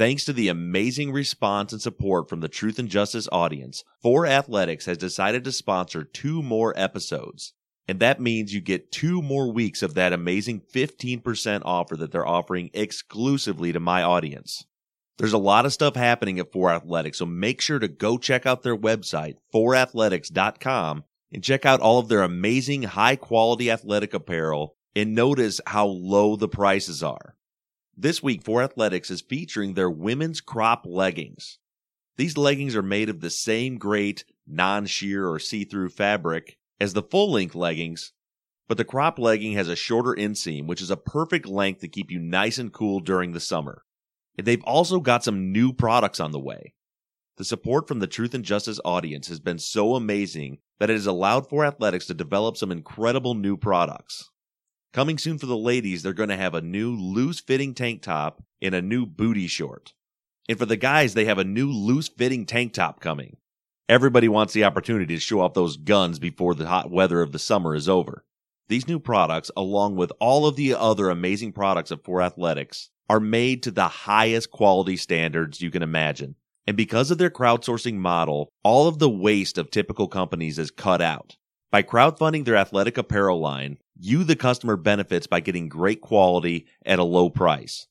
Thanks to the amazing response and support from the Truth and Justice audience, 4 Athletics has decided to sponsor two more episodes. And that means you get two more weeks of that amazing 15% offer that they're offering exclusively to my audience. There's a lot of stuff happening at 4 Athletics, so make sure to go check out their website, 4athletics.com, and check out all of their amazing high quality athletic apparel and notice how low the prices are. This week, 4 Athletics is featuring their women's crop leggings. These leggings are made of the same great non sheer or see through fabric as the full length leggings, but the crop legging has a shorter inseam, which is a perfect length to keep you nice and cool during the summer. And they've also got some new products on the way. The support from the Truth and Justice audience has been so amazing that it has allowed 4 Athletics to develop some incredible new products. Coming soon for the ladies, they're going to have a new loose fitting tank top and a new booty short. And for the guys, they have a new loose fitting tank top coming. Everybody wants the opportunity to show off those guns before the hot weather of the summer is over. These new products, along with all of the other amazing products of 4 Athletics, are made to the highest quality standards you can imagine. And because of their crowdsourcing model, all of the waste of typical companies is cut out. By crowdfunding their athletic apparel line, you, the customer, benefits by getting great quality at a low price.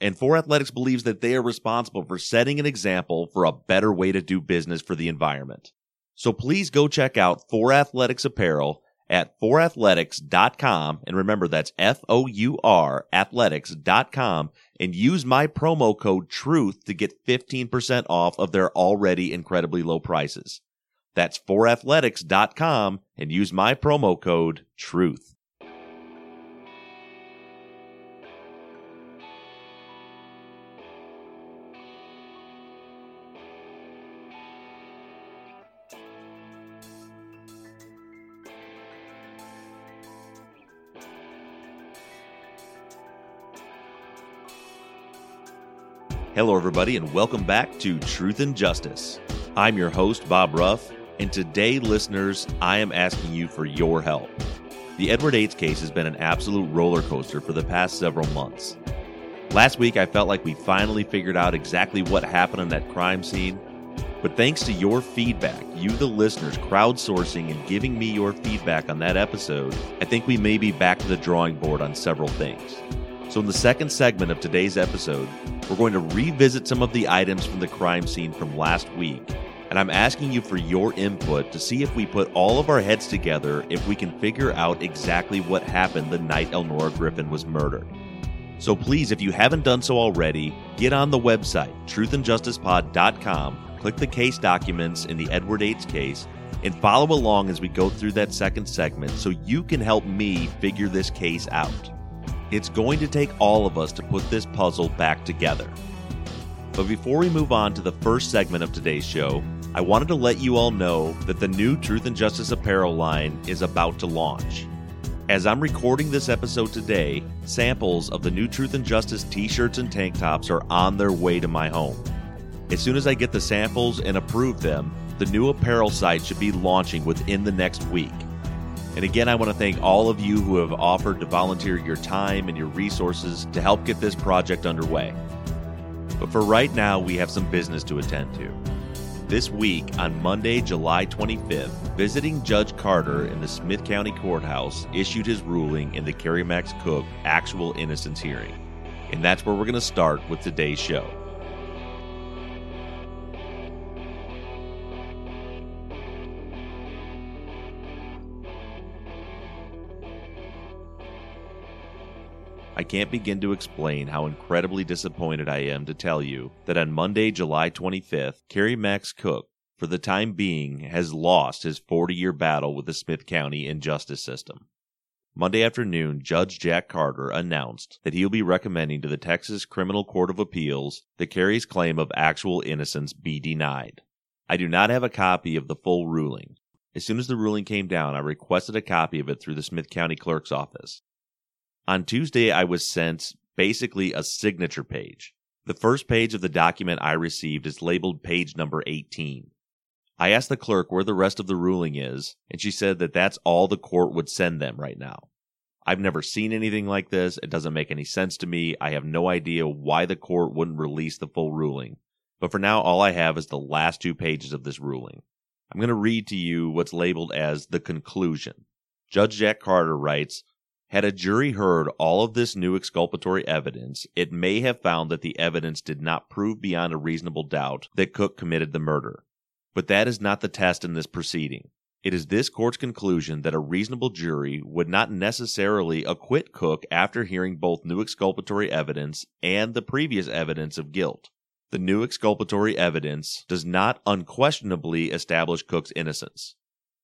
And 4 Athletics believes that they are responsible for setting an example for a better way to do business for the environment. So please go check out 4 Athletics apparel at 4athletics.com. And remember, that's F O U R athletics.com and use my promo code TRUTH to get 15% off of their already incredibly low prices. That's 4athletics.com and use my promo code TRUTH. Hello, everybody, and welcome back to Truth and Justice. I'm your host, Bob Ruff, and today, listeners, I am asking you for your help. The Edward Yates case has been an absolute roller coaster for the past several months. Last week, I felt like we finally figured out exactly what happened on that crime scene, but thanks to your feedback, you, the listeners, crowdsourcing and giving me your feedback on that episode, I think we may be back to the drawing board on several things. So, in the second segment of today's episode, we're going to revisit some of the items from the crime scene from last week. And I'm asking you for your input to see if we put all of our heads together if we can figure out exactly what happened the night Elnora Griffin was murdered. So please, if you haven't done so already, get on the website, truthandjusticepod.com, click the case documents in the Edward Yates case, and follow along as we go through that second segment so you can help me figure this case out. It's going to take all of us to put this puzzle back together. But before we move on to the first segment of today's show, I wanted to let you all know that the new Truth and Justice apparel line is about to launch. As I'm recording this episode today, samples of the new Truth and Justice t shirts and tank tops are on their way to my home. As soon as I get the samples and approve them, the new apparel site should be launching within the next week. And again, I want to thank all of you who have offered to volunteer your time and your resources to help get this project underway. But for right now, we have some business to attend to. This week, on Monday, July 25th, visiting Judge Carter in the Smith County Courthouse issued his ruling in the Kerry Max Cook actual innocence hearing. And that's where we're going to start with today's show. I can't begin to explain how incredibly disappointed I am to tell you that on Monday, July 25th, Kerry Max Cook, for the time being, has lost his 40 year battle with the Smith County injustice system. Monday afternoon, Judge Jack Carter announced that he will be recommending to the Texas Criminal Court of Appeals that Kerry's claim of actual innocence be denied. I do not have a copy of the full ruling. As soon as the ruling came down, I requested a copy of it through the Smith County Clerk's office. On Tuesday, I was sent basically a signature page. The first page of the document I received is labeled page number 18. I asked the clerk where the rest of the ruling is, and she said that that's all the court would send them right now. I've never seen anything like this. It doesn't make any sense to me. I have no idea why the court wouldn't release the full ruling. But for now, all I have is the last two pages of this ruling. I'm going to read to you what's labeled as the conclusion. Judge Jack Carter writes, had a jury heard all of this new exculpatory evidence, it may have found that the evidence did not prove beyond a reasonable doubt that Cook committed the murder. But that is not the test in this proceeding. It is this court's conclusion that a reasonable jury would not necessarily acquit Cook after hearing both new exculpatory evidence and the previous evidence of guilt. The new exculpatory evidence does not unquestionably establish Cook's innocence.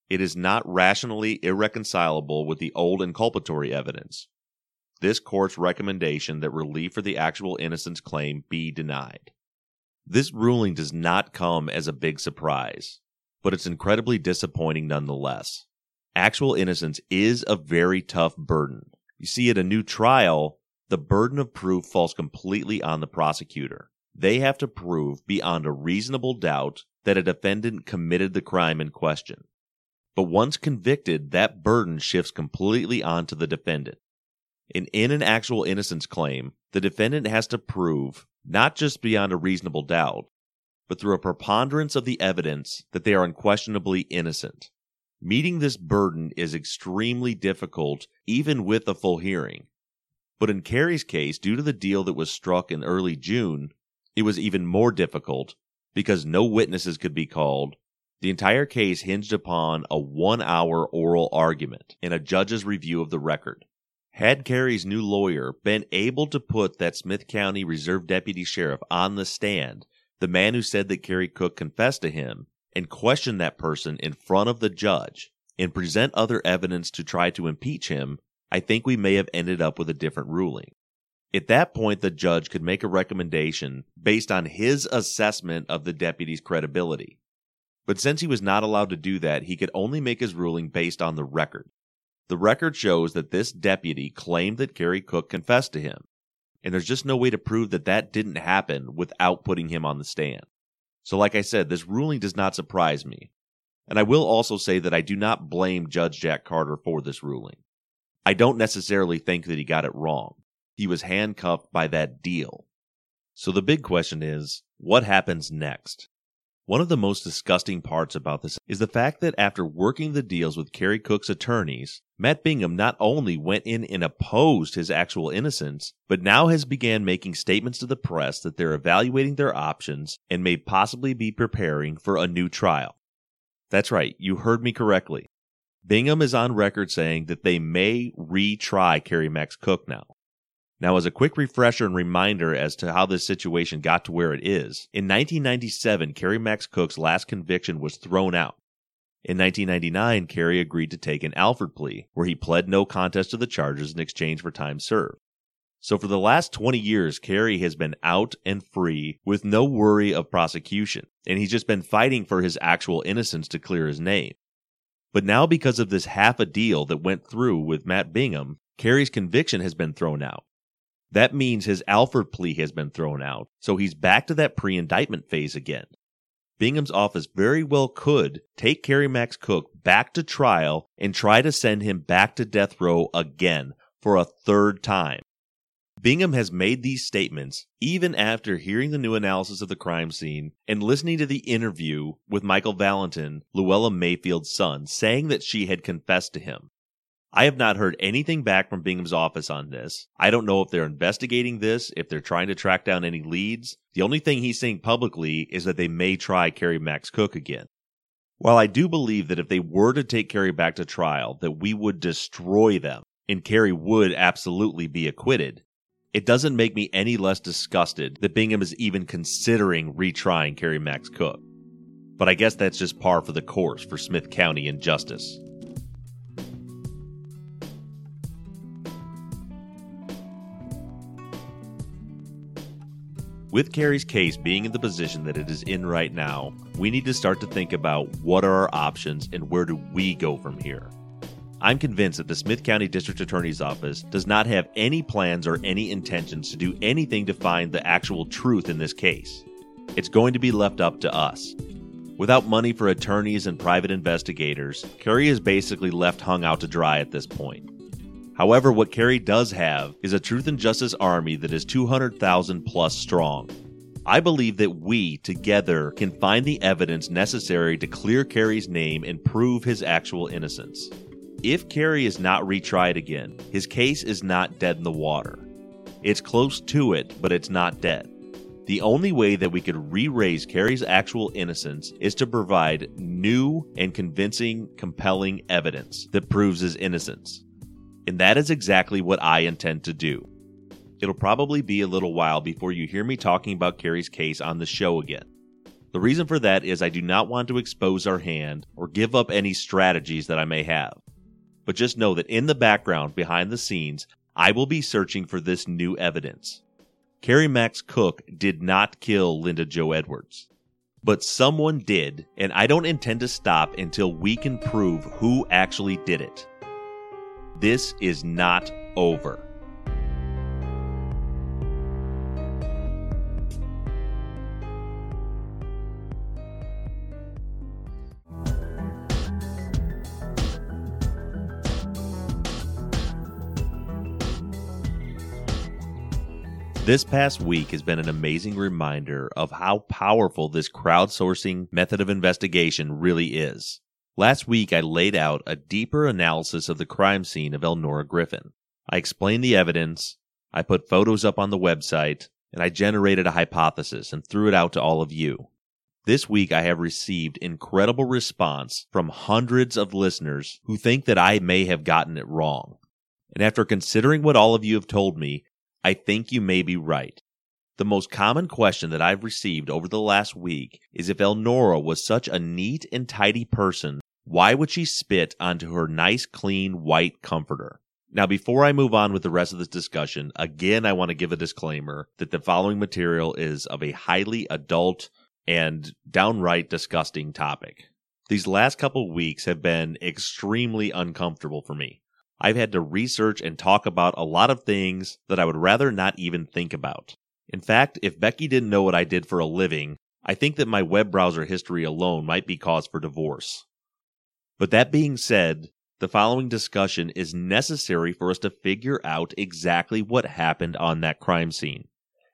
It is not rationally irreconcilable with the old inculpatory evidence. This court's recommendation that relief for the actual innocence claim be denied. This ruling does not come as a big surprise, but it's incredibly disappointing nonetheless. Actual innocence is a very tough burden. You see, at a new trial, the burden of proof falls completely on the prosecutor. They have to prove beyond a reasonable doubt that a defendant committed the crime in question. But once convicted, that burden shifts completely onto the defendant. And in an actual innocence claim, the defendant has to prove not just beyond a reasonable doubt, but through a preponderance of the evidence that they are unquestionably innocent. Meeting this burden is extremely difficult, even with a full hearing. But in Kerry's case, due to the deal that was struck in early June, it was even more difficult because no witnesses could be called. The entire case hinged upon a one hour oral argument and a judge's review of the record. Had Kerry's new lawyer been able to put that Smith County Reserve Deputy Sheriff on the stand, the man who said that Kerry Cook confessed to him, and question that person in front of the judge and present other evidence to try to impeach him, I think we may have ended up with a different ruling. At that point, the judge could make a recommendation based on his assessment of the deputy's credibility. But since he was not allowed to do that, he could only make his ruling based on the record. The record shows that this deputy claimed that Kerry Cook confessed to him, and there's just no way to prove that that didn't happen without putting him on the stand. So, like I said, this ruling does not surprise me. And I will also say that I do not blame Judge Jack Carter for this ruling. I don't necessarily think that he got it wrong. He was handcuffed by that deal. So the big question is what happens next? One of the most disgusting parts about this is the fact that after working the deals with Kerry Cook's attorneys, Matt Bingham not only went in and opposed his actual innocence, but now has began making statements to the press that they're evaluating their options and may possibly be preparing for a new trial. That's right, you heard me correctly. Bingham is on record saying that they may retry Kerry Max Cook now. Now, as a quick refresher and reminder as to how this situation got to where it is, in 1997, Kerry Max Cook's last conviction was thrown out. In 1999, Kerry agreed to take an Alford plea, where he pled no contest to the charges in exchange for time served. So for the last 20 years, Kerry has been out and free with no worry of prosecution, and he's just been fighting for his actual innocence to clear his name. But now, because of this half a deal that went through with Matt Bingham, Kerry's conviction has been thrown out. That means his Alford plea has been thrown out, so he's back to that pre indictment phase again. Bingham's office very well could take Kerry Max Cook back to trial and try to send him back to death row again for a third time. Bingham has made these statements even after hearing the new analysis of the crime scene and listening to the interview with Michael Valentin, Luella Mayfield's son, saying that she had confessed to him. I have not heard anything back from Bingham's office on this. I don't know if they're investigating this, if they're trying to track down any leads. The only thing he's saying publicly is that they may try Kerry Max Cook again. While I do believe that if they were to take Kerry back to trial, that we would destroy them and Kerry would absolutely be acquitted, it doesn't make me any less disgusted that Bingham is even considering retrying Kerry Max Cook. But I guess that's just par for the course for Smith County injustice. With Kerry's case being in the position that it is in right now, we need to start to think about what are our options and where do we go from here. I'm convinced that the Smith County District Attorney's Office does not have any plans or any intentions to do anything to find the actual truth in this case. It's going to be left up to us. Without money for attorneys and private investigators, Kerry is basically left hung out to dry at this point. However, what Kerry does have is a truth and justice army that is 200,000 plus strong. I believe that we, together, can find the evidence necessary to clear Kerry's name and prove his actual innocence. If Kerry is not retried again, his case is not dead in the water. It's close to it, but it's not dead. The only way that we could re raise Kerry's actual innocence is to provide new and convincing, compelling evidence that proves his innocence. And that is exactly what I intend to do. It'll probably be a little while before you hear me talking about Kerry's case on the show again. The reason for that is I do not want to expose our hand or give up any strategies that I may have but just know that in the background, behind the scenes, I will be searching for this new evidence. Kerry Max Cook did not kill Linda Jo Edwards. But someone did, and I don't intend to stop until we can prove who actually did it. This is not over. This past week has been an amazing reminder of how powerful this crowdsourcing method of investigation really is. Last week, I laid out a deeper analysis of the crime scene of Elnora Griffin. I explained the evidence, I put photos up on the website, and I generated a hypothesis and threw it out to all of you. This week, I have received incredible response from hundreds of listeners who think that I may have gotten it wrong. And after considering what all of you have told me, I think you may be right. The most common question that I've received over the last week is if Elnora was such a neat and tidy person, why would she spit onto her nice, clean, white comforter? Now, before I move on with the rest of this discussion, again, I want to give a disclaimer that the following material is of a highly adult and downright disgusting topic. These last couple weeks have been extremely uncomfortable for me. I've had to research and talk about a lot of things that I would rather not even think about. In fact, if Becky didn't know what I did for a living, I think that my web browser history alone might be cause for divorce. But that being said, the following discussion is necessary for us to figure out exactly what happened on that crime scene.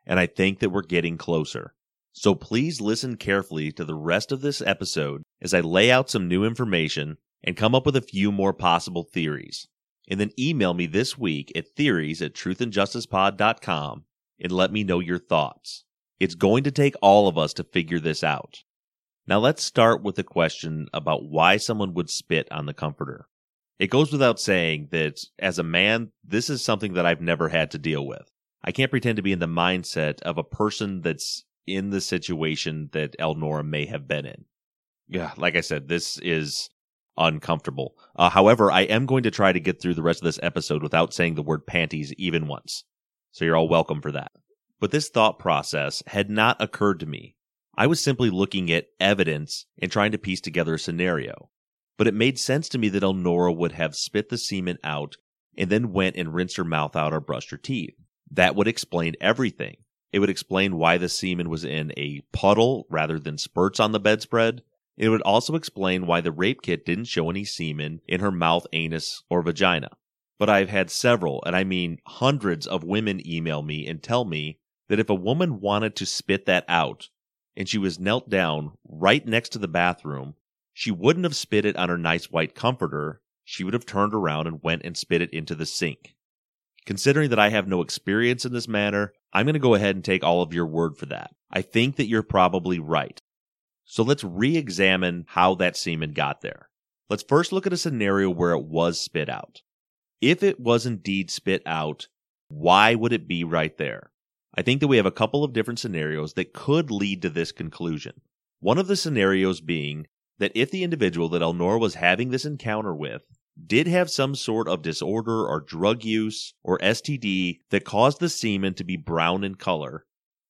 And I think that we're getting closer. So please listen carefully to the rest of this episode as I lay out some new information and come up with a few more possible theories and then email me this week at theories at truthandjusticepod.com and let me know your thoughts. It's going to take all of us to figure this out. Now let's start with the question about why someone would spit on the comforter. It goes without saying that as a man, this is something that I've never had to deal with. I can't pretend to be in the mindset of a person that's in the situation that Elnora may have been in. Yeah, like I said, this is uncomfortable. Uh, however, I am going to try to get through the rest of this episode without saying the word panties even once. So you're all welcome for that. But this thought process had not occurred to me. I was simply looking at evidence and trying to piece together a scenario. But it made sense to me that Elnora would have spit the semen out and then went and rinsed her mouth out or brushed her teeth. That would explain everything. It would explain why the semen was in a puddle rather than spurts on the bedspread. It would also explain why the rape kit didn't show any semen in her mouth, anus, or vagina. But I've had several, and I mean hundreds of women email me and tell me that if a woman wanted to spit that out and she was knelt down right next to the bathroom, she wouldn't have spit it on her nice white comforter. She would have turned around and went and spit it into the sink. Considering that I have no experience in this matter, I'm going to go ahead and take all of your word for that. I think that you're probably right. So let's re examine how that semen got there. Let's first look at a scenario where it was spit out. If it was indeed spit out, why would it be right there? I think that we have a couple of different scenarios that could lead to this conclusion. One of the scenarios being that if the individual that Elnora was having this encounter with did have some sort of disorder or drug use or STD that caused the semen to be brown in color,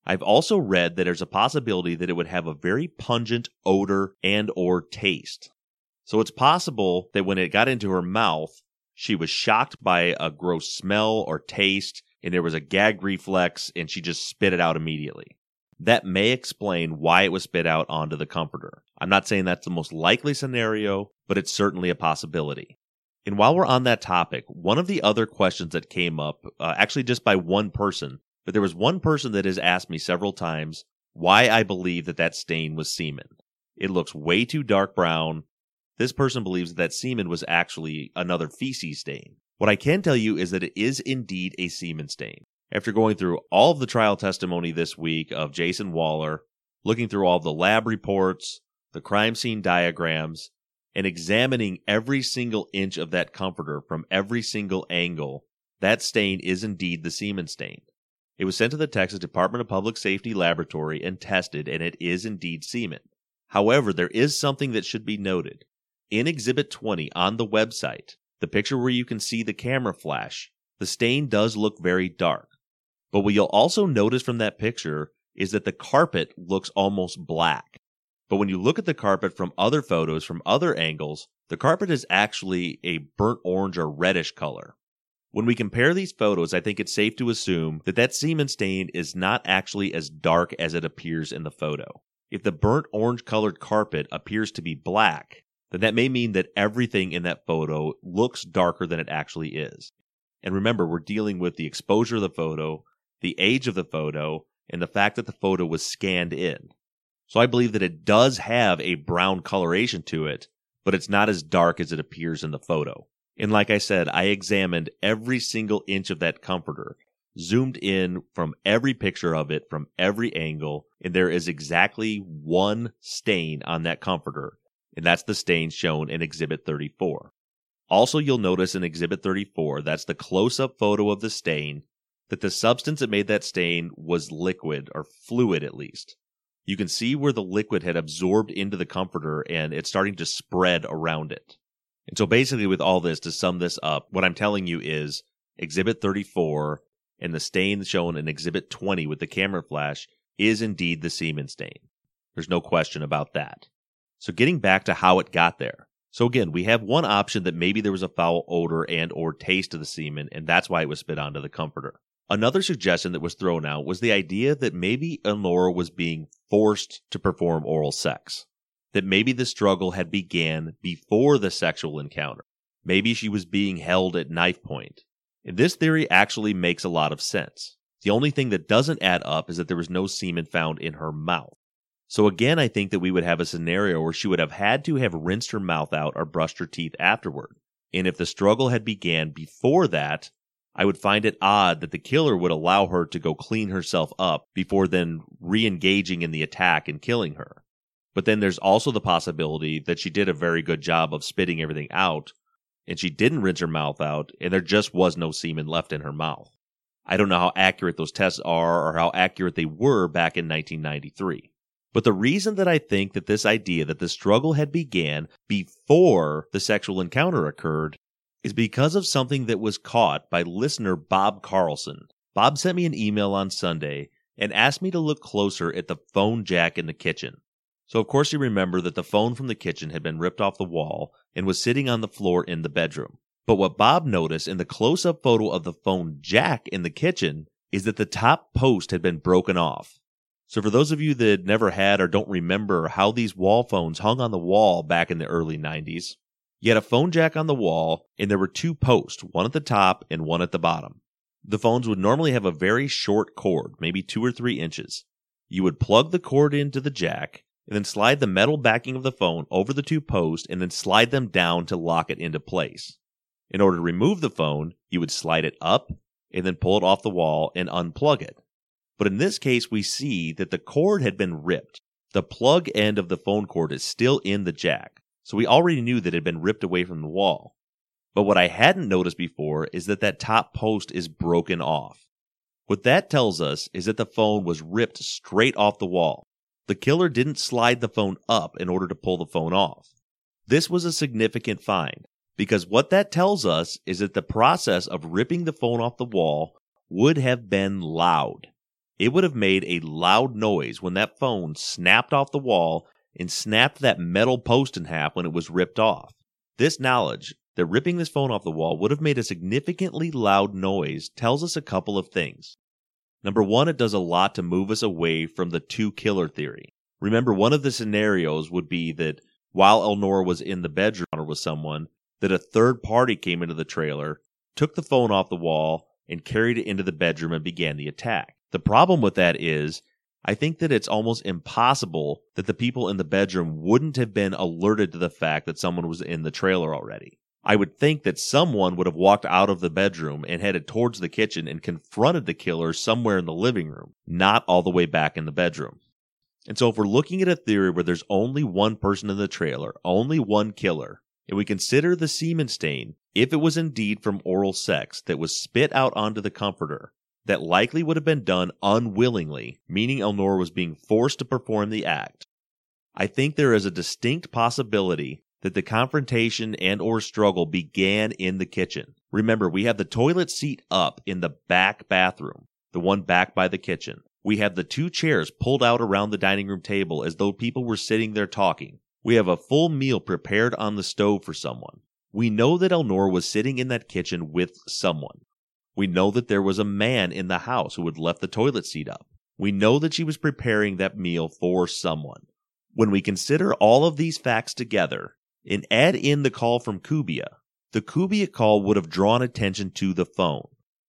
I've also read that there's a possibility that it would have a very pungent odor and or taste. So it's possible that when it got into her mouth, she was shocked by a gross smell or taste and there was a gag reflex and she just spit it out immediately. That may explain why it was spit out onto the comforter. I'm not saying that's the most likely scenario, but it's certainly a possibility. And while we're on that topic, one of the other questions that came up, uh, actually just by one person, but there was one person that has asked me several times why I believe that that stain was semen. It looks way too dark brown. This person believes that semen was actually another feces stain. What I can tell you is that it is indeed a semen stain. After going through all of the trial testimony this week of Jason Waller, looking through all of the lab reports, the crime scene diagrams, and examining every single inch of that comforter from every single angle, that stain is indeed the semen stain. It was sent to the Texas Department of Public Safety laboratory and tested, and it is indeed semen. However, there is something that should be noted. In Exhibit 20 on the website, the picture where you can see the camera flash, the stain does look very dark. But what you'll also notice from that picture is that the carpet looks almost black. But when you look at the carpet from other photos from other angles, the carpet is actually a burnt orange or reddish color. When we compare these photos, I think it's safe to assume that that semen stain is not actually as dark as it appears in the photo. If the burnt orange colored carpet appears to be black, then that may mean that everything in that photo looks darker than it actually is. And remember, we're dealing with the exposure of the photo, the age of the photo, and the fact that the photo was scanned in. So I believe that it does have a brown coloration to it, but it's not as dark as it appears in the photo. And like I said, I examined every single inch of that comforter, zoomed in from every picture of it from every angle, and there is exactly one stain on that comforter, and that's the stain shown in Exhibit 34. Also, you'll notice in Exhibit 34, that's the close up photo of the stain, that the substance that made that stain was liquid, or fluid at least you can see where the liquid had absorbed into the comforter and it's starting to spread around it. And so basically with all this, to sum this up, what I'm telling you is exhibit 34 and the stain shown in exhibit 20 with the camera flash is indeed the semen stain. There's no question about that. So getting back to how it got there. So again, we have one option that maybe there was a foul odor and or taste of the semen and that's why it was spit onto the comforter. Another suggestion that was thrown out was the idea that maybe Elnora was being forced to perform oral sex. That maybe the struggle had began before the sexual encounter. Maybe she was being held at knife point. And this theory actually makes a lot of sense. The only thing that doesn't add up is that there was no semen found in her mouth. So again, I think that we would have a scenario where she would have had to have rinsed her mouth out or brushed her teeth afterward. And if the struggle had began before that, I would find it odd that the killer would allow her to go clean herself up before then re engaging in the attack and killing her. But then there's also the possibility that she did a very good job of spitting everything out, and she didn't rinse her mouth out, and there just was no semen left in her mouth. I don't know how accurate those tests are or how accurate they were back in 1993. But the reason that I think that this idea that the struggle had began before the sexual encounter occurred is because of something that was caught by listener Bob Carlson. Bob sent me an email on Sunday and asked me to look closer at the phone jack in the kitchen. So, of course, you remember that the phone from the kitchen had been ripped off the wall and was sitting on the floor in the bedroom. But what Bob noticed in the close up photo of the phone jack in the kitchen is that the top post had been broken off. So, for those of you that never had or don't remember how these wall phones hung on the wall back in the early 90s, you had a phone jack on the wall, and there were two posts, one at the top and one at the bottom. The phones would normally have a very short cord, maybe two or three inches. You would plug the cord into the jack, and then slide the metal backing of the phone over the two posts, and then slide them down to lock it into place. In order to remove the phone, you would slide it up, and then pull it off the wall and unplug it. But in this case, we see that the cord had been ripped. The plug end of the phone cord is still in the jack so we already knew that it had been ripped away from the wall. But what I hadn't noticed before is that that top post is broken off. What that tells us is that the phone was ripped straight off the wall. The killer didn't slide the phone up in order to pull the phone off. This was a significant find because what that tells us is that the process of ripping the phone off the wall would have been loud. It would have made a loud noise when that phone snapped off the wall and snapped that metal post in half when it was ripped off. This knowledge that ripping this phone off the wall would have made a significantly loud noise tells us a couple of things. Number one, it does a lot to move us away from the two killer theory. Remember, one of the scenarios would be that while Elnora was in the bedroom or with someone, that a third party came into the trailer, took the phone off the wall, and carried it into the bedroom and began the attack. The problem with that is, I think that it's almost impossible that the people in the bedroom wouldn't have been alerted to the fact that someone was in the trailer already. I would think that someone would have walked out of the bedroom and headed towards the kitchen and confronted the killer somewhere in the living room, not all the way back in the bedroom. And so, if we're looking at a theory where there's only one person in the trailer, only one killer, and we consider the semen stain, if it was indeed from oral sex that was spit out onto the comforter, that likely would have been done unwillingly, meaning Elnora was being forced to perform the act. I think there is a distinct possibility that the confrontation and or struggle began in the kitchen. Remember, we have the toilet seat up in the back bathroom, the one back by the kitchen. We have the two chairs pulled out around the dining room table as though people were sitting there talking. We have a full meal prepared on the stove for someone. We know that Elnora was sitting in that kitchen with someone. We know that there was a man in the house who had left the toilet seat up. We know that she was preparing that meal for someone. When we consider all of these facts together and add in the call from Kubia, the Kubia call would have drawn attention to the phone.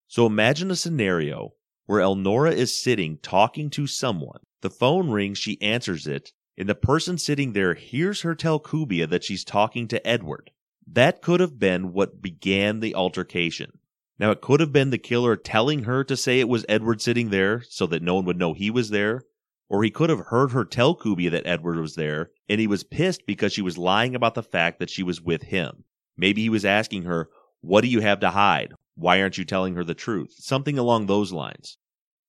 So imagine a scenario where Elnora is sitting talking to someone. The phone rings, she answers it, and the person sitting there hears her tell Kubia that she's talking to Edward. That could have been what began the altercation. Now, it could have been the killer telling her to say it was Edward sitting there so that no one would know he was there, or he could have heard her tell Kubia that Edward was there, and he was pissed because she was lying about the fact that she was with him. Maybe he was asking her, What do you have to hide? Why aren't you telling her the truth? Something along those lines.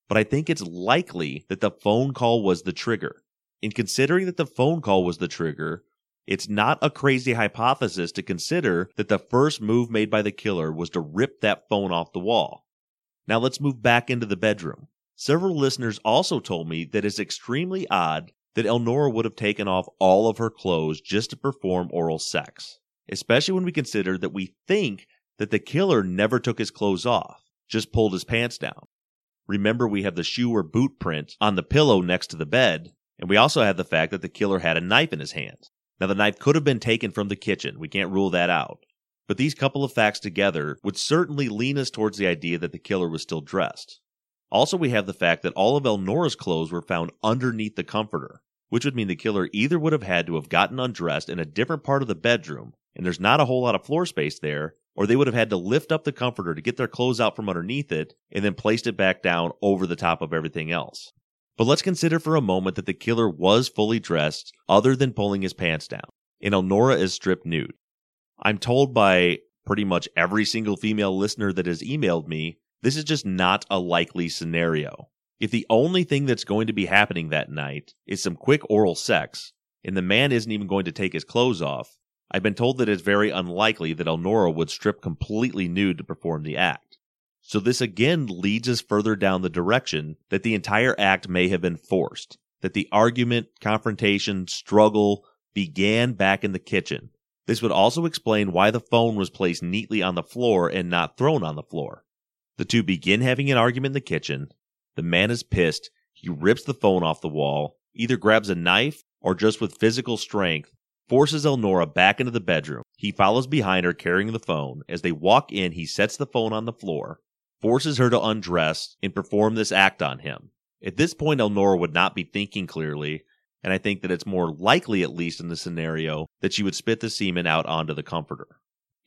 But I think it's likely that the phone call was the trigger. In considering that the phone call was the trigger, it's not a crazy hypothesis to consider that the first move made by the killer was to rip that phone off the wall. Now let's move back into the bedroom. Several listeners also told me that it's extremely odd that Elnora would have taken off all of her clothes just to perform oral sex, especially when we consider that we think that the killer never took his clothes off, just pulled his pants down. Remember, we have the shoe or boot print on the pillow next to the bed, and we also have the fact that the killer had a knife in his hand. Now, the knife could have been taken from the kitchen. We can't rule that out. But these couple of facts together would certainly lean us towards the idea that the killer was still dressed. Also, we have the fact that all of Elnora's clothes were found underneath the comforter, which would mean the killer either would have had to have gotten undressed in a different part of the bedroom, and there's not a whole lot of floor space there, or they would have had to lift up the comforter to get their clothes out from underneath it and then placed it back down over the top of everything else. But let's consider for a moment that the killer was fully dressed, other than pulling his pants down, and Elnora is stripped nude. I'm told by pretty much every single female listener that has emailed me, this is just not a likely scenario. If the only thing that's going to be happening that night is some quick oral sex, and the man isn't even going to take his clothes off, I've been told that it's very unlikely that Elnora would strip completely nude to perform the act. So this again leads us further down the direction that the entire act may have been forced, that the argument, confrontation, struggle began back in the kitchen. This would also explain why the phone was placed neatly on the floor and not thrown on the floor. The two begin having an argument in the kitchen. The man is pissed. He rips the phone off the wall, either grabs a knife or just with physical strength forces Elnora back into the bedroom. He follows behind her carrying the phone. As they walk in, he sets the phone on the floor forces her to undress and perform this act on him. At this point, Elnora would not be thinking clearly, and I think that it's more likely, at least in the scenario, that she would spit the semen out onto the comforter.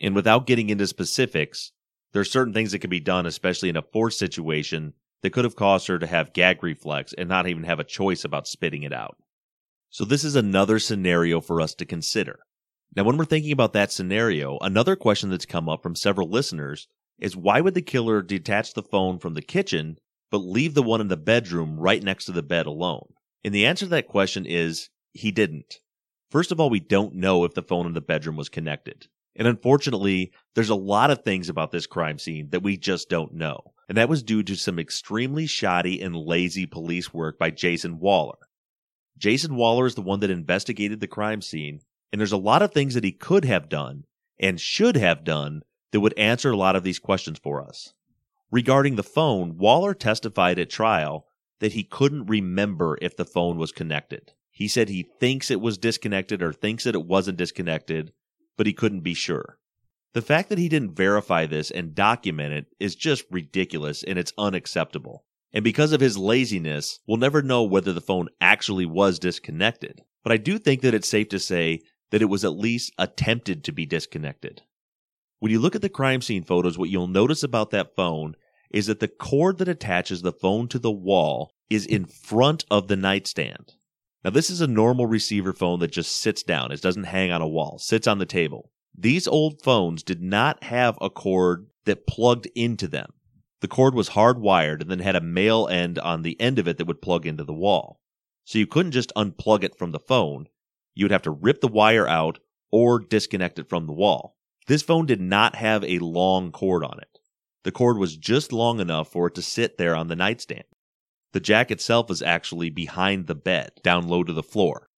And without getting into specifics, there are certain things that could be done, especially in a forced situation, that could have caused her to have gag reflex and not even have a choice about spitting it out. So this is another scenario for us to consider. Now, when we're thinking about that scenario, another question that's come up from several listeners is why would the killer detach the phone from the kitchen but leave the one in the bedroom right next to the bed alone? And the answer to that question is he didn't. First of all, we don't know if the phone in the bedroom was connected. And unfortunately, there's a lot of things about this crime scene that we just don't know. And that was due to some extremely shoddy and lazy police work by Jason Waller. Jason Waller is the one that investigated the crime scene, and there's a lot of things that he could have done and should have done that would answer a lot of these questions for us. Regarding the phone, Waller testified at trial that he couldn't remember if the phone was connected. He said he thinks it was disconnected or thinks that it wasn't disconnected, but he couldn't be sure. The fact that he didn't verify this and document it is just ridiculous and it's unacceptable. And because of his laziness, we'll never know whether the phone actually was disconnected. But I do think that it's safe to say that it was at least attempted to be disconnected. When you look at the crime scene photos, what you'll notice about that phone is that the cord that attaches the phone to the wall is in front of the nightstand. Now, this is a normal receiver phone that just sits down. It doesn't hang on a wall, sits on the table. These old phones did not have a cord that plugged into them. The cord was hardwired and then had a male end on the end of it that would plug into the wall. So you couldn't just unplug it from the phone. You would have to rip the wire out or disconnect it from the wall. This phone did not have a long cord on it. The cord was just long enough for it to sit there on the nightstand. The jack itself is actually behind the bed, down low to the floor.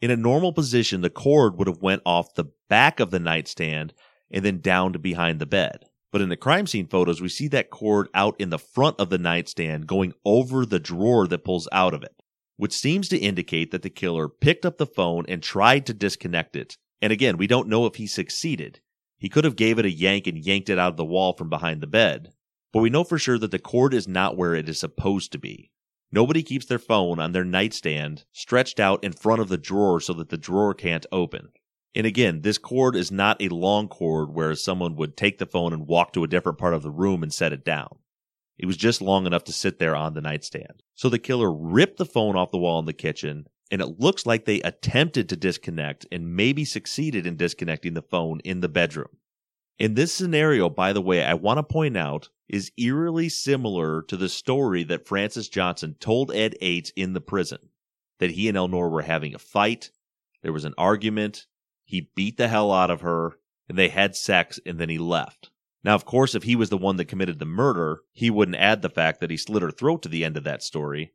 In a normal position, the cord would have went off the back of the nightstand and then down to behind the bed. But in the crime scene photos, we see that cord out in the front of the nightstand going over the drawer that pulls out of it, which seems to indicate that the killer picked up the phone and tried to disconnect it. And again, we don't know if he succeeded. He could have gave it a yank and yanked it out of the wall from behind the bed. But we know for sure that the cord is not where it is supposed to be. Nobody keeps their phone on their nightstand stretched out in front of the drawer so that the drawer can't open. And again, this cord is not a long cord where someone would take the phone and walk to a different part of the room and set it down. It was just long enough to sit there on the nightstand. So the killer ripped the phone off the wall in the kitchen, and it looks like they attempted to disconnect and maybe succeeded in disconnecting the phone in the bedroom. In this scenario, by the way, I want to point out is eerily similar to the story that Francis Johnson told Ed Yates in the prison that he and Elnora were having a fight, there was an argument, he beat the hell out of her, and they had sex, and then he left. Now, of course, if he was the one that committed the murder, he wouldn't add the fact that he slit her throat to the end of that story.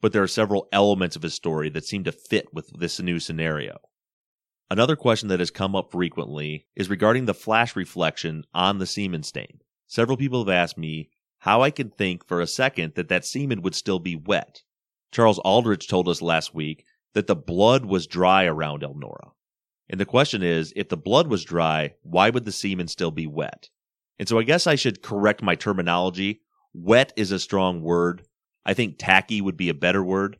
But there are several elements of his story that seem to fit with this new scenario. Another question that has come up frequently is regarding the flash reflection on the semen stain. Several people have asked me how I can think for a second that that semen would still be wet. Charles Aldrich told us last week that the blood was dry around Elnora. And the question is, if the blood was dry, why would the semen still be wet? And so I guess I should correct my terminology. Wet is a strong word. I think tacky would be a better word.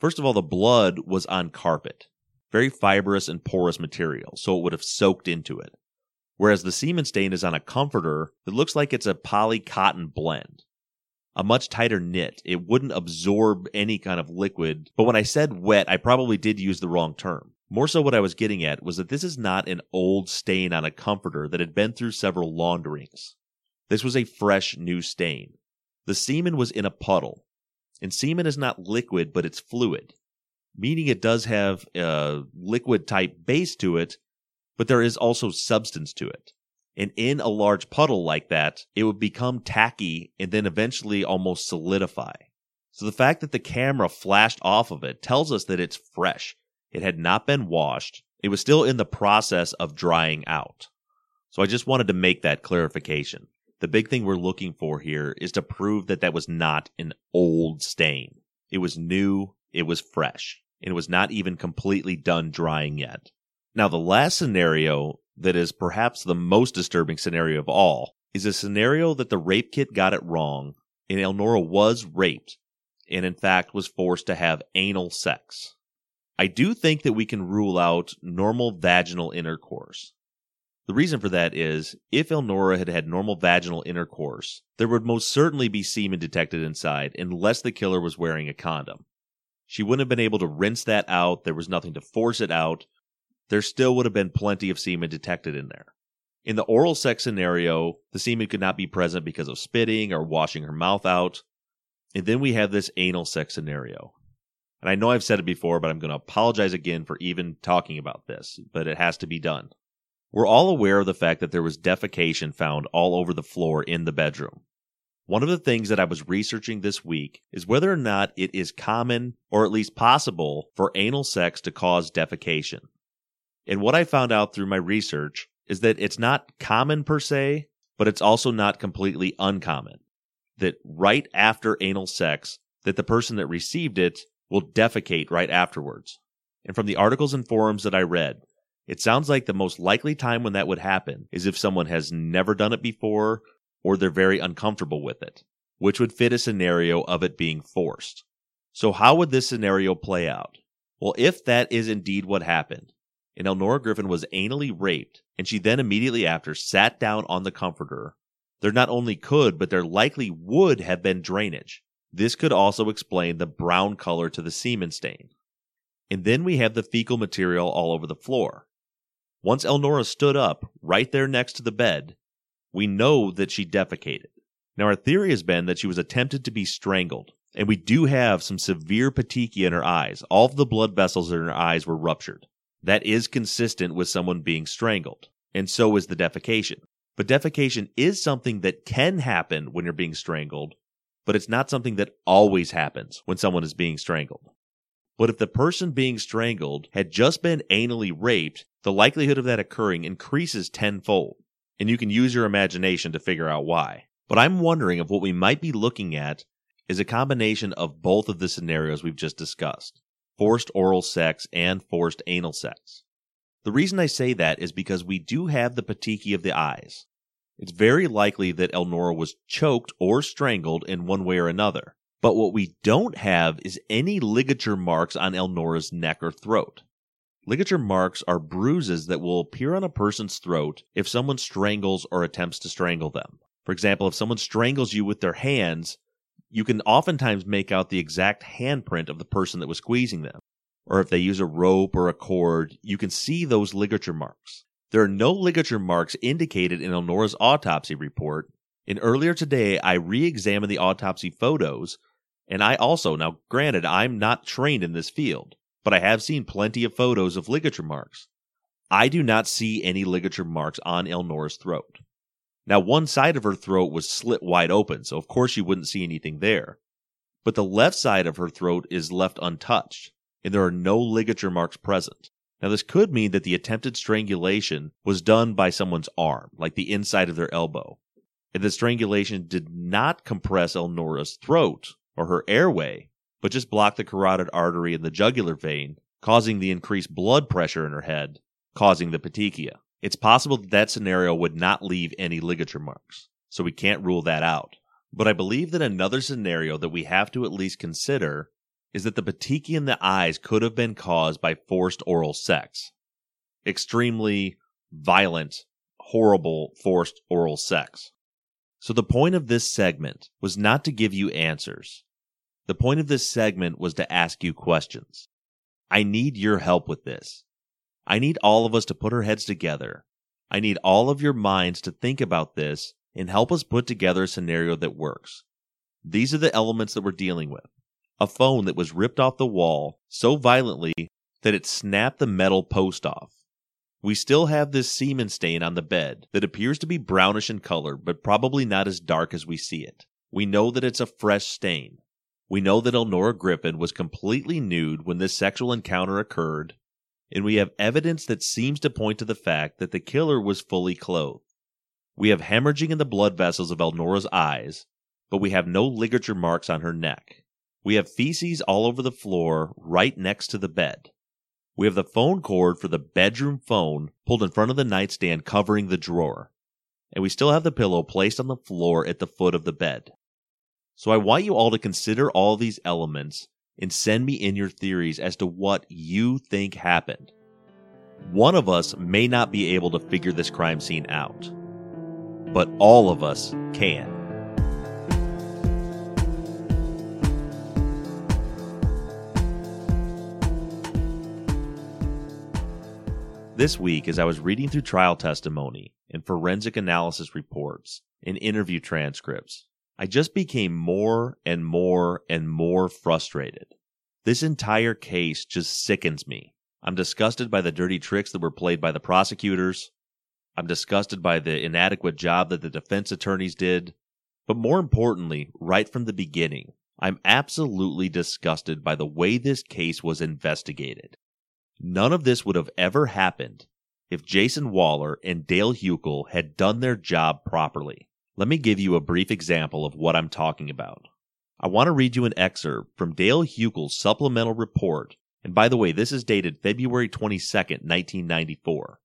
First of all, the blood was on carpet, very fibrous and porous material, so it would have soaked into it. Whereas the semen stain is on a comforter that looks like it's a poly cotton blend. A much tighter knit. It wouldn't absorb any kind of liquid. But when I said wet, I probably did use the wrong term. More so, what I was getting at was that this is not an old stain on a comforter that had been through several launderings. This was a fresh new stain. The semen was in a puddle, and semen is not liquid, but it's fluid, meaning it does have a liquid type base to it, but there is also substance to it. And in a large puddle like that, it would become tacky and then eventually almost solidify. So the fact that the camera flashed off of it tells us that it's fresh. It had not been washed. It was still in the process of drying out. So I just wanted to make that clarification. The big thing we're looking for here is to prove that that was not an old stain. It was new, it was fresh, and it was not even completely done drying yet. Now, the last scenario that is perhaps the most disturbing scenario of all is a scenario that the rape kit got it wrong and Elnora was raped and in fact was forced to have anal sex. I do think that we can rule out normal vaginal intercourse. The reason for that is if Elnora had had normal vaginal intercourse, there would most certainly be semen detected inside unless the killer was wearing a condom. She wouldn't have been able to rinse that out, there was nothing to force it out. There still would have been plenty of semen detected in there. In the oral sex scenario, the semen could not be present because of spitting or washing her mouth out. And then we have this anal sex scenario. And I know I've said it before, but I'm going to apologize again for even talking about this, but it has to be done. We're all aware of the fact that there was defecation found all over the floor in the bedroom. One of the things that I was researching this week is whether or not it is common or at least possible for anal sex to cause defecation. And what I found out through my research is that it's not common per se, but it's also not completely uncommon. That right after anal sex, that the person that received it will defecate right afterwards. And from the articles and forums that I read, it sounds like the most likely time when that would happen is if someone has never done it before or they're very uncomfortable with it, which would fit a scenario of it being forced. So, how would this scenario play out? Well, if that is indeed what happened, and Elnora Griffin was anally raped, and she then immediately after sat down on the comforter, there not only could, but there likely would have been drainage. This could also explain the brown color to the semen stain. And then we have the fecal material all over the floor. Once Elnora stood up, right there next to the bed, we know that she defecated. Now, our theory has been that she was attempted to be strangled, and we do have some severe petechia in her eyes. All of the blood vessels in her eyes were ruptured. That is consistent with someone being strangled, and so is the defecation. But defecation is something that can happen when you're being strangled, but it's not something that always happens when someone is being strangled. But if the person being strangled had just been anally raped, the likelihood of that occurring increases tenfold. And you can use your imagination to figure out why. But I'm wondering if what we might be looking at is a combination of both of the scenarios we've just discussed forced oral sex and forced anal sex. The reason I say that is because we do have the petechia of the eyes. It's very likely that Elnora was choked or strangled in one way or another. But what we don't have is any ligature marks on Elnora's neck or throat. Ligature marks are bruises that will appear on a person's throat if someone strangles or attempts to strangle them. For example, if someone strangles you with their hands, you can oftentimes make out the exact handprint of the person that was squeezing them. Or if they use a rope or a cord, you can see those ligature marks. There are no ligature marks indicated in Elnora's autopsy report, and earlier today I re examined the autopsy photos and I also, now granted, I'm not trained in this field, but I have seen plenty of photos of ligature marks. I do not see any ligature marks on Elnora's throat. Now, one side of her throat was slit wide open, so of course you wouldn't see anything there. But the left side of her throat is left untouched, and there are no ligature marks present. Now, this could mean that the attempted strangulation was done by someone's arm, like the inside of their elbow, and the strangulation did not compress Elnora's throat, or her airway, but just blocked the carotid artery and the jugular vein, causing the increased blood pressure in her head, causing the petechia. It's possible that that scenario would not leave any ligature marks, so we can't rule that out. But I believe that another scenario that we have to at least consider is that the petechia in the eyes could have been caused by forced oral sex. Extremely violent, horrible forced oral sex. So the point of this segment was not to give you answers. The point of this segment was to ask you questions. I need your help with this. I need all of us to put our heads together. I need all of your minds to think about this and help us put together a scenario that works. These are the elements that we're dealing with. A phone that was ripped off the wall so violently that it snapped the metal post off. We still have this semen stain on the bed that appears to be brownish in color, but probably not as dark as we see it. We know that it's a fresh stain. We know that Elnora Griffin was completely nude when this sexual encounter occurred, and we have evidence that seems to point to the fact that the killer was fully clothed. We have hemorrhaging in the blood vessels of Elnora's eyes, but we have no ligature marks on her neck. We have feces all over the floor right next to the bed. We have the phone cord for the bedroom phone pulled in front of the nightstand covering the drawer. And we still have the pillow placed on the floor at the foot of the bed. So I want you all to consider all these elements and send me in your theories as to what you think happened. One of us may not be able to figure this crime scene out, but all of us can. This week, as I was reading through trial testimony and forensic analysis reports and interview transcripts, I just became more and more and more frustrated. This entire case just sickens me. I'm disgusted by the dirty tricks that were played by the prosecutors. I'm disgusted by the inadequate job that the defense attorneys did. But more importantly, right from the beginning, I'm absolutely disgusted by the way this case was investigated. None of this would have ever happened if Jason Waller and Dale Huckel had done their job properly. Let me give you a brief example of what I'm talking about. I want to read you an excerpt from Dale Huckel's supplemental report. And by the way, this is dated February 22nd, 1994.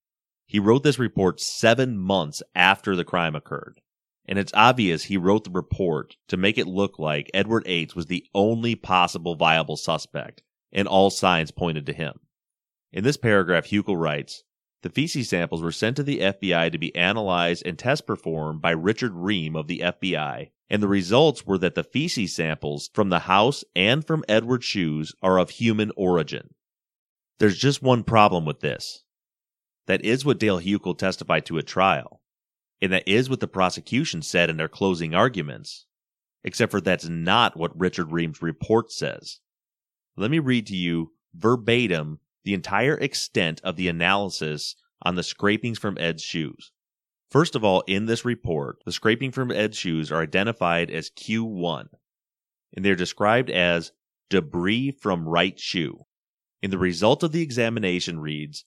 He wrote this report seven months after the crime occurred. And it's obvious he wrote the report to make it look like Edward Ates was the only possible viable suspect, and all signs pointed to him. In this paragraph, Huckel writes The feces samples were sent to the FBI to be analyzed and test performed by Richard Ream of the FBI, and the results were that the feces samples from the house and from Edward's shoes are of human origin. There's just one problem with this. That is what Dale Huckel testified to at trial, and that is what the prosecution said in their closing arguments, except for that's not what Richard Ream's report says. Let me read to you verbatim the entire extent of the analysis on the scrapings from Ed's shoes. First of all, in this report, the scraping from Ed's shoes are identified as Q1, and they're described as debris from right shoe. And the result of the examination reads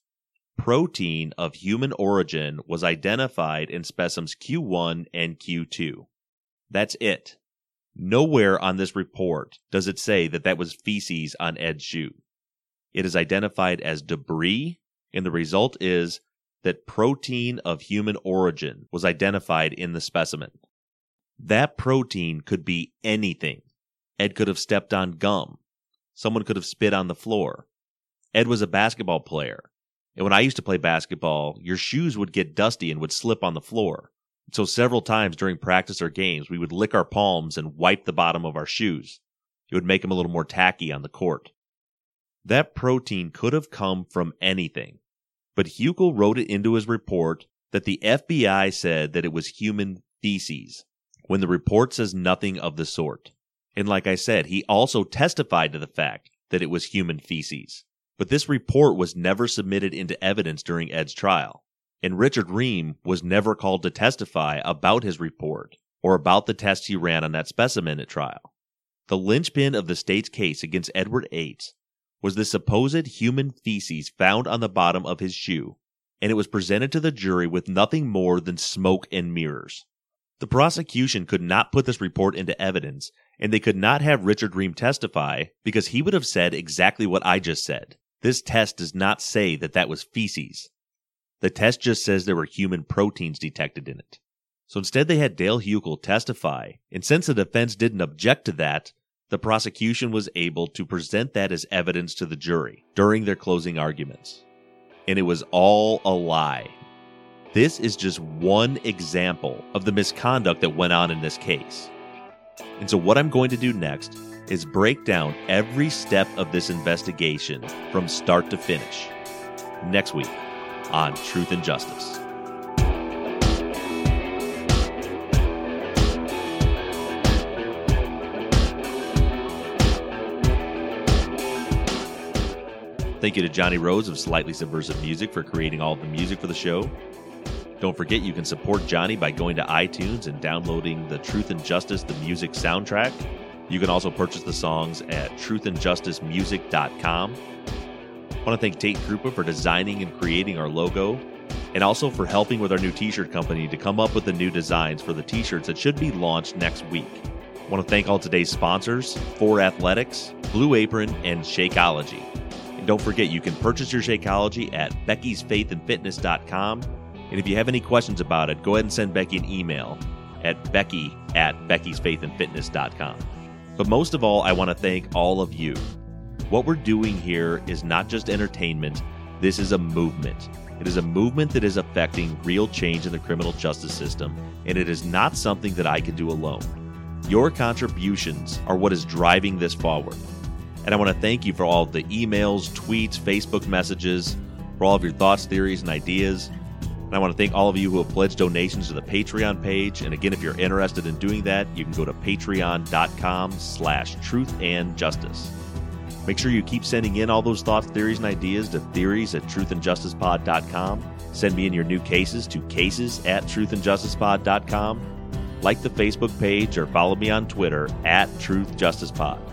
protein of human origin was identified in specimens Q1 and Q2. That's it. Nowhere on this report does it say that that was feces on Ed's shoe. It is identified as debris, and the result is that protein of human origin was identified in the specimen. That protein could be anything. Ed could have stepped on gum. Someone could have spit on the floor. Ed was a basketball player. And when I used to play basketball, your shoes would get dusty and would slip on the floor. So several times during practice or games, we would lick our palms and wipe the bottom of our shoes. It would make them a little more tacky on the court. That protein could have come from anything. But Huckel wrote it into his report that the FBI said that it was human feces, when the report says nothing of the sort. And like I said, he also testified to the fact that it was human feces. But this report was never submitted into evidence during Ed's trial. And Richard Ream was never called to testify about his report or about the tests he ran on that specimen at trial. The linchpin of the state's case against Edward Ates was the supposed human feces found on the bottom of his shoe, and it was presented to the jury with nothing more than smoke and mirrors. The prosecution could not put this report into evidence, and they could not have Richard Ream testify because he would have said exactly what I just said. This test does not say that that was feces. The test just says there were human proteins detected in it. So instead, they had Dale Huckel testify, and since the defense didn't object to that, the prosecution was able to present that as evidence to the jury during their closing arguments. And it was all a lie. This is just one example of the misconduct that went on in this case. And so, what I'm going to do next is break down every step of this investigation from start to finish next week on Truth and Justice. Thank you to Johnny Rose of Slightly Subversive Music for creating all the music for the show. Don't forget you can support Johnny by going to iTunes and downloading the Truth and Justice the Music soundtrack. You can also purchase the songs at truthandjusticemusic.com. I want to thank Tate Krupa for designing and creating our logo, and also for helping with our new t shirt company to come up with the new designs for the t shirts that should be launched next week. I want to thank all today's sponsors For Athletics, Blue Apron, and Shakeology. Don't forget, you can purchase your Shakeology at beckysfaithandfitness.com. And Fitness.com. And if you have any questions about it, go ahead and send Becky an email at becky at beckysfaithandfitness.com. But most of all, I want to thank all of you. What we're doing here is not just entertainment, this is a movement. It is a movement that is affecting real change in the criminal justice system, and it is not something that I can do alone. Your contributions are what is driving this forward. And I want to thank you for all the emails, tweets, Facebook messages, for all of your thoughts, theories, and ideas. And I want to thank all of you who have pledged donations to the Patreon page. And again, if you're interested in doing that, you can go to patreon.com slash truth and justice. Make sure you keep sending in all those thoughts, theories, and ideas to theories at truthandjusticepod.com. Send me in your new cases to cases at truthandjusticepod.com. Like the Facebook page or follow me on Twitter at truthjusticepod.